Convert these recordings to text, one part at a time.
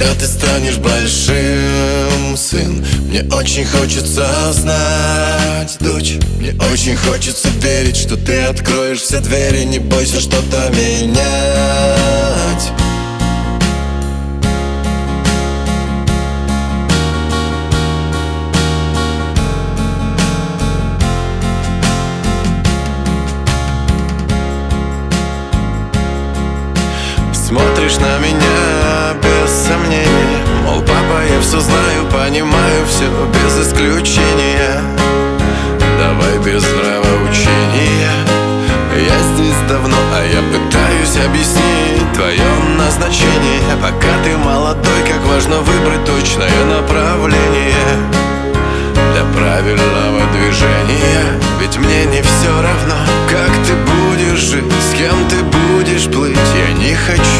Когда ты станешь большим, сын Мне очень хочется знать, дочь Мне очень хочется верить, что ты откроешь все двери Не бойся что-то менять. Смотришь на меня все знаю, понимаю все без исключения. Давай без нравоучения. Я здесь давно, а я пытаюсь объяснить Твое назначение. Пока ты молодой, как важно выбрать точное направление Для правильного движения. Ведь мне не все равно, как ты будешь жить С кем ты будешь плыть. Я не хочу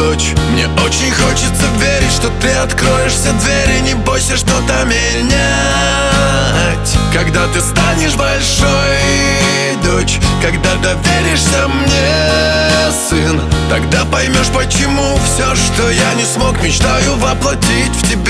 дочь. Мне очень хочется верить, что ты откроешь все двери. Не бойся что-то менять. Когда ты станешь большой, дочь Когда доверишься мне, сын Тогда поймешь, почему все, что я не смог Мечтаю воплотить в тебе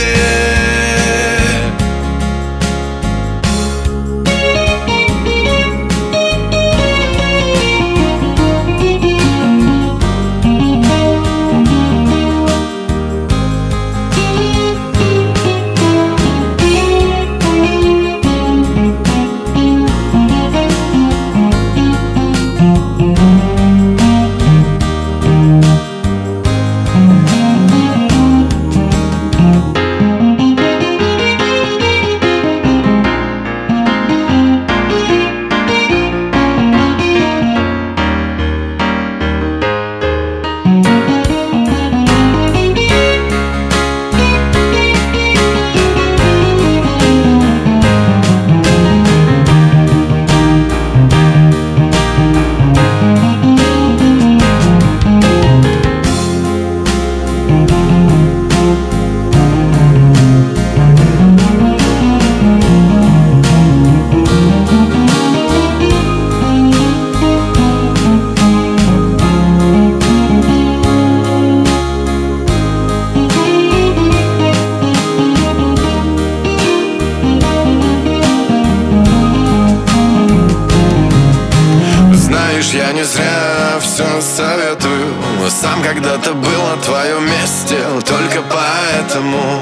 Зря все советую. Сам когда-то был на твоем месте Только поэтому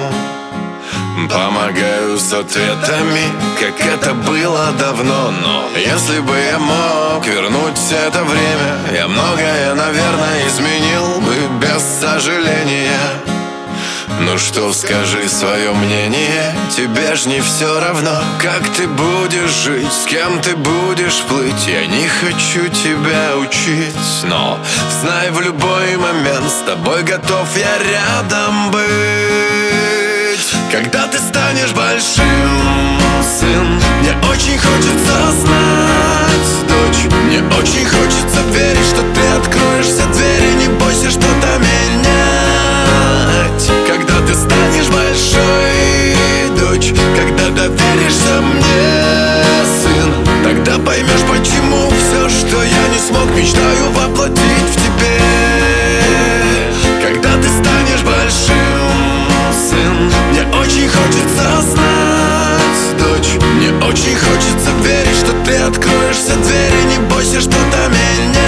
Помогаю с ответами, как это было давно. Но если бы я мог вернуть это время Я многое, наверное, изменил бы без сожаления ну что, скажи свое мнение Тебе ж не все равно. Как ты будешь жить С кем ты будешь плыть? Я не хочу тебя учить Но знай в любой момент С тобой готов я рядом быть. Когда ты станешь большим, сын Мне очень хочется двери, не бойся что-то менять.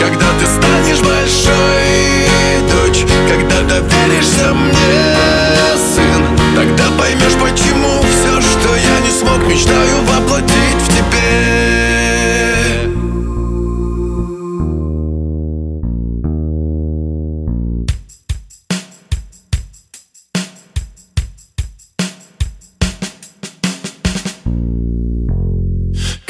Когда ты станешь большой, дочь Когда доверишься мне.